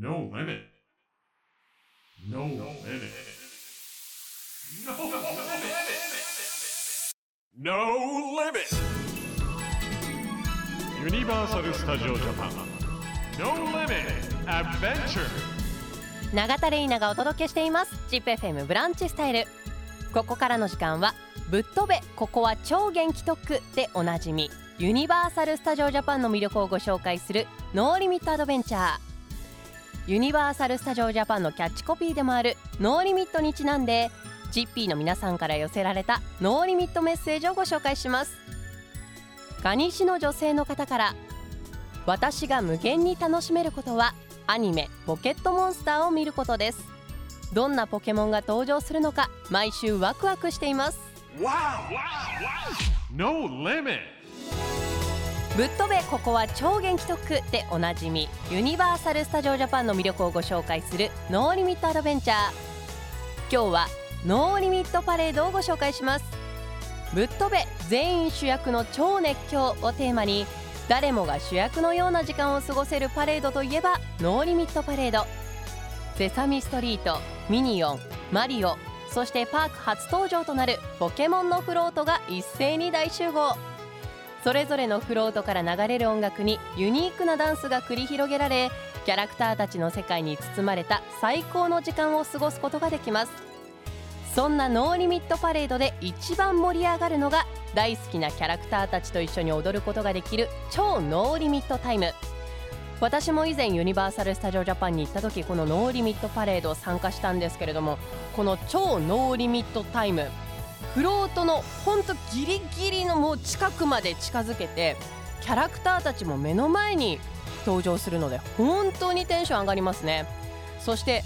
No limit. No limit. No limit. No limit. Universal Studio Japan. No limit. Adventure. 永田玲奈がお届けしています ZIPFM ブランチスタイルここからの時間はぶっ飛べここは超元気特区でおなじみユニバーサル・スタジオ・ジャパンの魅力をご紹介するノーリミット・アドベンチャーユニバーサル・スタジオ・ジャパンのキャッチコピーでもあるノーリミットにちなんでジッピーの皆さんから寄せられたノーリミットメッセージをご紹介します。可児市の女性の方から私が無限に楽しめることはアニメ「ポケットモンスター」を見ることです。どんなポケモンが登場するのか毎週ワクワクしています。No limit. ぶっ飛べここは超元気特区でおなじみユニバーサル・スタジオ・ジャパンの魅力をご紹介するノーリミット・アドベンチャー今日はノーリミットパレードをご紹介します。ぶっ飛べ全員主役の超熱狂をテーマに誰もが主役のような時間を過ごせるパレードといえばノーリミットパレード。セサミストリートミニオンマリオそしてパーク初登場となるポケモンのフロートが一斉に大集合。それぞれのフロートから流れる音楽にユニークなダンスが繰り広げられキャラクターたちの世界に包まれた最高の時間を過ごすことができます。そんなノーリミットパレードで一番盛り上がるのが大好きなキャラクターたちと一緒に踊ることができる超ノーリミットタイム。私も以前ユニバーサル・スタジオ・ジャパンに行った時このノーリミットパレード参加したんですけれどもこの超ノーリミットタイムフロートのほんとギリギリのもう近くまで近づけてキャラクターたちも目の前に登場するので本当にテンション上がりますね。そして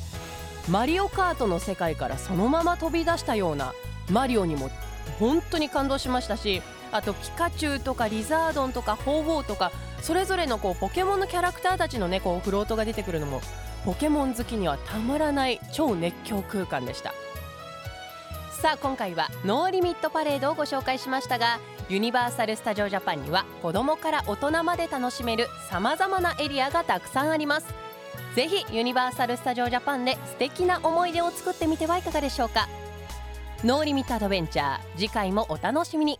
マリオカートの世界からそのまま飛び出したようなマリオにも本当に感動しましたしあとピカチュウとかリザードンとかホウオウとかそれぞれのこうポケモンのキャラクターたちのねこうフロートが出てくるのもポケモン好きにはたまらない超熱狂空間でした。さあ今回はノーリミットパレードをご紹介しましたがユニバーサル・スタジオ・ジャパンには子どもから大人まで楽しめるさまざまなエリアがたくさんあります。ぜひユニバーサル・スタジオ・ジャパンで素敵な思い出を作ってみてはいかがでしょうか。ノーリミットアドベンチャー次回もお楽しみに。